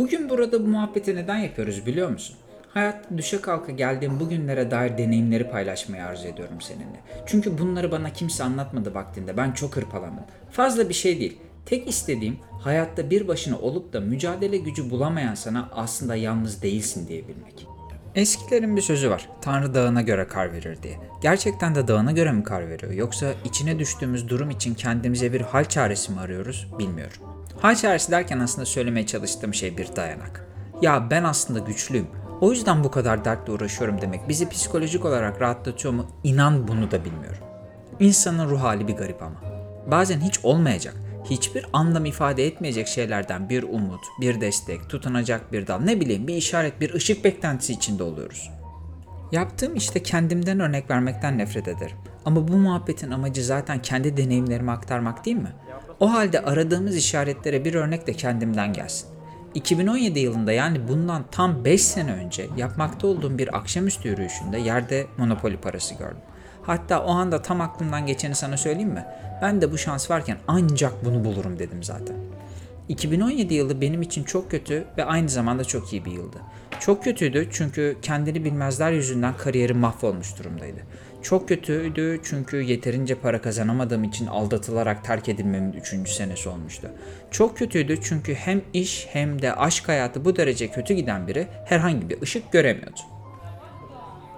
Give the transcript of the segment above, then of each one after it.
Bugün burada bu muhabbeti neden yapıyoruz biliyor musun? Hayatta düşe kalka geldiğim bugünlere dair deneyimleri paylaşmayı arzu ediyorum seninle. Çünkü bunları bana kimse anlatmadı vaktinde. Ben çok hırpalandım. Fazla bir şey değil. Tek istediğim hayatta bir başına olup da mücadele gücü bulamayan sana aslında yalnız değilsin diyebilmek. Eskilerin bir sözü var. Tanrı dağına göre kar verir diye. Gerçekten de dağına göre mi kar veriyor? Yoksa içine düştüğümüz durum için kendimize bir hal çaresi mi arıyoruz? Bilmiyorum. Hal çaresi derken aslında söylemeye çalıştığım şey bir dayanak. Ya ben aslında güçlüyüm. O yüzden bu kadar dertle uğraşıyorum demek bizi psikolojik olarak rahatlatıyor mu? İnan bunu da bilmiyorum. İnsanın ruh hali bir garip ama. Bazen hiç olmayacak, hiçbir anlam ifade etmeyecek şeylerden bir umut, bir destek, tutunacak bir dal, ne bileyim bir işaret, bir ışık beklentisi içinde oluyoruz. Yaptığım işte kendimden örnek vermekten nefret ederim. Ama bu muhabbetin amacı zaten kendi deneyimlerimi aktarmak değil mi? O halde aradığımız işaretlere bir örnek de kendimden gelsin. 2017 yılında yani bundan tam 5 sene önce yapmakta olduğum bir akşamüstü yürüyüşünde yerde Monopoly parası gördüm. Hatta o anda tam aklımdan geçeni sana söyleyeyim mi? Ben de bu şans varken ancak bunu bulurum dedim zaten. 2017 yılı benim için çok kötü ve aynı zamanda çok iyi bir yıldı. Çok kötüydü çünkü kendini bilmezler yüzünden kariyerim mahvolmuş durumdaydı. Çok kötüydü çünkü yeterince para kazanamadığım için aldatılarak terk edilmemin 3. senesi olmuştu. Çok kötüydü çünkü hem iş hem de aşk hayatı bu derece kötü giden biri herhangi bir ışık göremiyordu.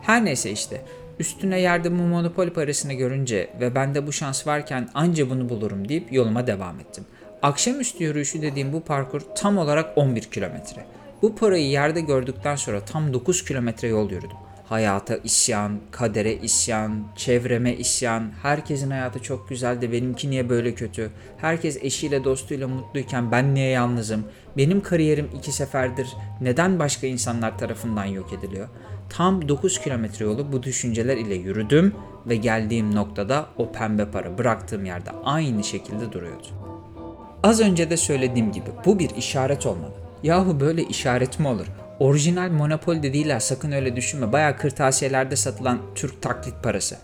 Her neyse işte üstüne bu monopoli parasını görünce ve bende bu şans varken anca bunu bulurum deyip yoluma devam ettim. Akşamüstü yürüyüşü dediğim bu parkur tam olarak 11 kilometre. Bu parayı yerde gördükten sonra tam 9 kilometre yol yürüdüm. Hayata isyan, kadere isyan, çevreme isyan, herkesin hayatı çok güzel de benimki niye böyle kötü? Herkes eşiyle dostuyla mutluyken ben niye yalnızım? Benim kariyerim iki seferdir neden başka insanlar tarafından yok ediliyor? Tam 9 kilometre yolu bu düşünceler ile yürüdüm ve geldiğim noktada o pembe para bıraktığım yerde aynı şekilde duruyordu. Az önce de söylediğim gibi bu bir işaret olmalı. Yahu böyle işaret mi olur? Orijinal Monopoly de değiller sakın öyle düşünme. Bayağı kırtasiyelerde satılan Türk taklit parası.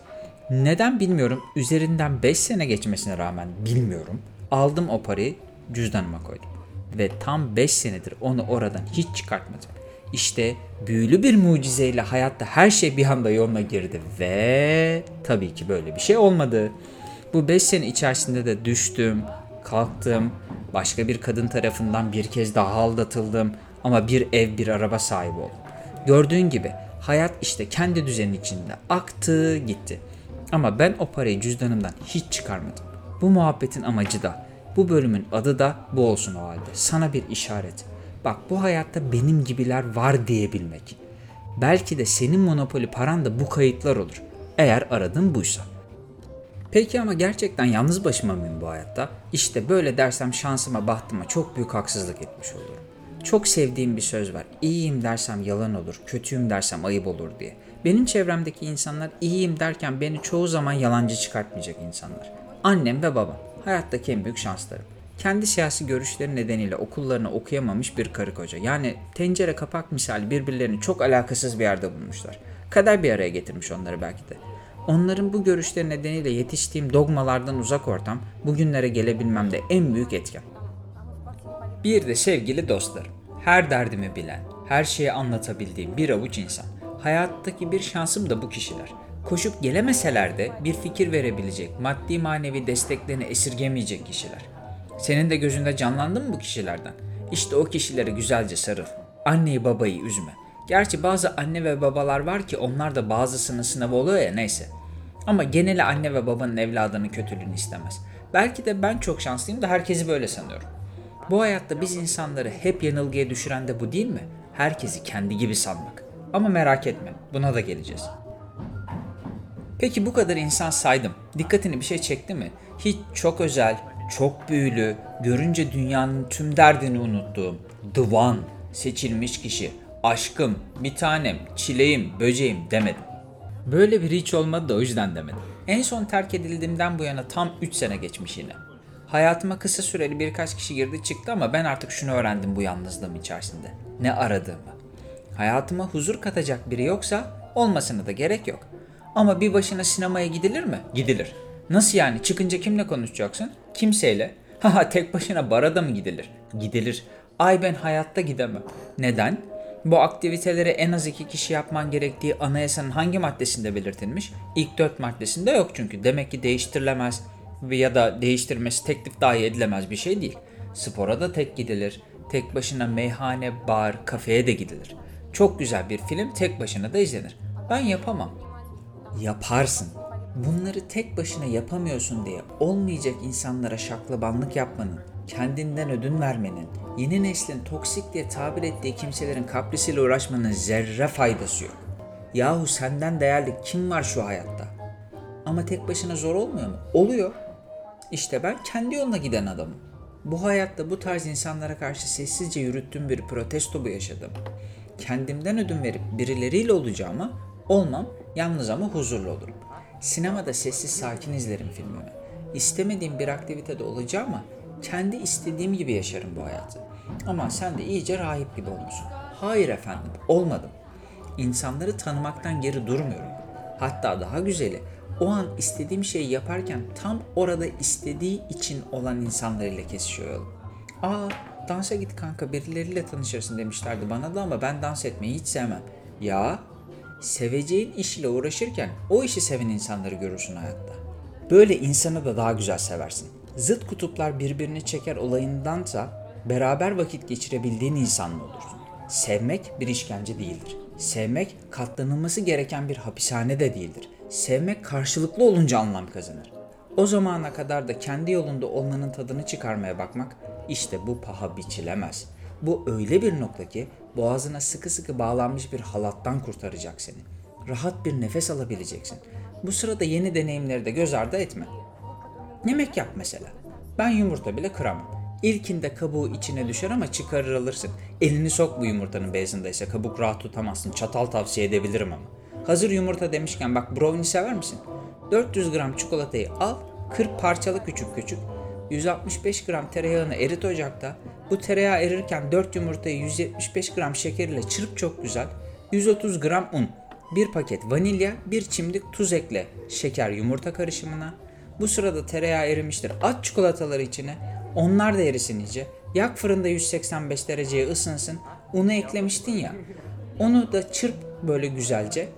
Neden bilmiyorum. Üzerinden 5 sene geçmesine rağmen bilmiyorum. Aldım o parayı cüzdanıma koydum. Ve tam 5 senedir onu oradan hiç çıkartmadım. İşte büyülü bir mucizeyle hayatta her şey bir anda yoluna girdi ve tabii ki böyle bir şey olmadı. Bu 5 sene içerisinde de düştüm, kalktım, başka bir kadın tarafından bir kez daha aldatıldım ama bir ev bir araba sahibi oldum. Gördüğün gibi hayat işte kendi düzeni içinde aktı gitti. Ama ben o parayı cüzdanımdan hiç çıkarmadım. Bu muhabbetin amacı da, bu bölümün adı da bu olsun o halde. Sana bir işaret. Bak bu hayatta benim gibiler var diyebilmek. Belki de senin monopoli paran da bu kayıtlar olur. Eğer aradığın buysa. Peki ama gerçekten yalnız başıma mıyım bu hayatta? İşte böyle dersem şansıma bahtıma çok büyük haksızlık etmiş olurum. Çok sevdiğim bir söz var. İyiyim dersem yalan olur, kötüyüm dersem ayıp olur diye. Benim çevremdeki insanlar iyiyim derken beni çoğu zaman yalancı çıkartmayacak insanlar. Annem ve babam. Hayattaki en büyük şanslarım. Kendi siyasi görüşleri nedeniyle okullarını okuyamamış bir karı koca. Yani tencere kapak misali birbirlerini çok alakasız bir yerde bulmuşlar. Kader bir araya getirmiş onları belki de. Onların bu görüşleri nedeniyle yetiştiğim dogmalardan uzak ortam bugünlere gelebilmemde en büyük etken. Bir de sevgili dostlarım. Her derdimi bilen, her şeyi anlatabildiğim bir avuç insan. Hayattaki bir şansım da bu kişiler. Koşup gelemeseler de bir fikir verebilecek, maddi manevi desteklerini esirgemeyecek kişiler. Senin de gözünde canlandı mı bu kişilerden? İşte o kişilere güzelce sarıl. Anneyi babayı üzme. Gerçi bazı anne ve babalar var ki onlar da bazısının sınavı oluyor ya neyse. Ama geneli anne ve babanın evladının kötülüğünü istemez. Belki de ben çok şanslıyım da herkesi böyle sanıyorum. Bu hayatta biz insanları hep yanılgıya düşüren de bu değil mi? Herkesi kendi gibi sanmak. Ama merak etme, buna da geleceğiz. Peki bu kadar insan saydım. Dikkatini bir şey çekti mi? Hiç çok özel, çok büyülü, görünce dünyanın tüm derdini unuttuğum, the one, seçilmiş kişi, aşkım, bir tanem, çileğim, böceğim demedim. Böyle bir hiç olmadı da o yüzden demedim. En son terk edildiğimden bu yana tam 3 sene geçmiş yine. Hayatıma kısa süreli birkaç kişi girdi çıktı ama ben artık şunu öğrendim bu yalnızlığım içerisinde. Ne aradığımı. Hayatıma huzur katacak biri yoksa olmasına da gerek yok. Ama bir başına sinemaya gidilir mi? Gidilir. Nasıl yani? Çıkınca kimle konuşacaksın? Kimseyle. Haha tek başına bara da mı gidilir? Gidilir. Ay ben hayatta gidemem. Neden? Bu aktiviteleri en az iki kişi yapman gerektiği anayasanın hangi maddesinde belirtilmiş? İlk dört maddesinde yok çünkü. Demek ki değiştirilemez ya da değiştirmesi teklif dahi edilemez bir şey değil. Spora da tek gidilir. Tek başına meyhane, bar, kafeye de gidilir. Çok güzel bir film tek başına da izlenir. Ben yapamam. Yaparsın. Bunları tek başına yapamıyorsun diye olmayacak insanlara şaklabanlık yapmanın, kendinden ödün vermenin, yeni neslin toksik diye tabir ettiği kimselerin kaprisiyle uğraşmanın zerre faydası yok. Yahu senden değerli kim var şu hayatta? Ama tek başına zor olmuyor mu? Oluyor. İşte ben kendi yoluna giden adamım. Bu hayatta bu tarz insanlara karşı sessizce yürüttüğüm bir protesto bu yaşadım. Kendimden ödün verip birileriyle olacağıma olmam yalnız ama huzurlu olurum. Sinemada sessiz sakin izlerim filmimi. İstemediğim bir aktivitede olacağıma kendi istediğim gibi yaşarım bu hayatı. Ama sen de iyice rahip gibi olmuşsun. Hayır efendim, olmadım. İnsanları tanımaktan geri durmuyorum. Hatta daha güzeli, o an istediğim şeyi yaparken tam orada istediği için olan insanlarıyla kesişiyor. Aa dansa git kanka birileriyle tanışırsın demişlerdi bana da ama ben dans etmeyi hiç sevmem. Ya seveceğin iş ile uğraşırken o işi seven insanları görürsün hayatta. Böyle insanı da daha güzel seversin. Zıt kutuplar birbirini çeker olayındansa beraber vakit geçirebildiğin insanla olursun. Sevmek bir işkence değildir. Sevmek katlanılması gereken bir hapishane de değildir. Sevmek karşılıklı olunca anlam kazanır. O zamana kadar da kendi yolunda olmanın tadını çıkarmaya bakmak işte bu paha biçilemez. Bu öyle bir nokta ki boğazına sıkı sıkı bağlanmış bir halattan kurtaracak seni. Rahat bir nefes alabileceksin. Bu sırada yeni deneyimleri de göz ardı etme. Yemek yap mesela. Ben yumurta bile kıramam. İlkinde kabuğu içine düşer ama çıkarır alırsın. Elini sok bu yumurtanın beyazındaysa kabuk rahat tutamazsın. Çatal tavsiye edebilirim ama. Hazır yumurta demişken bak brownie sever misin? 400 gram çikolatayı al, kır parçalı küçük küçük. 165 gram tereyağını erit ocakta. Bu tereyağı erirken 4 yumurtayı 175 gram şeker ile çırp çok güzel. 130 gram un, 1 paket vanilya, 1 çimdik tuz ekle şeker yumurta karışımına. Bu sırada tereyağı erimiştir. At çikolataları içine. Onlar da erisin iyice. Yak fırında 185 dereceye ısınsın. Unu eklemiştin ya. Onu da çırp böyle güzelce.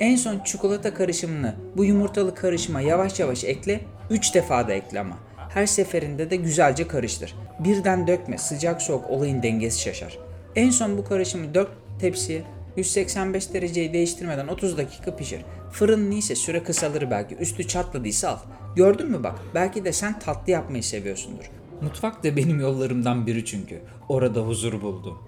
En son çikolata karışımını bu yumurtalı karışıma yavaş yavaş ekle. 3 defa da ekle ama. Her seferinde de güzelce karıştır. Birden dökme. Sıcak soğuk olayın dengesi şaşar. En son bu karışımı dök tepsiye. 185 dereceyi değiştirmeden 30 dakika pişir. Fırın ise süre kısalır belki. Üstü çatladıysa al. Gördün mü bak? Belki de sen tatlı yapmayı seviyorsundur. Mutfak da benim yollarımdan biri çünkü. Orada huzur buldum.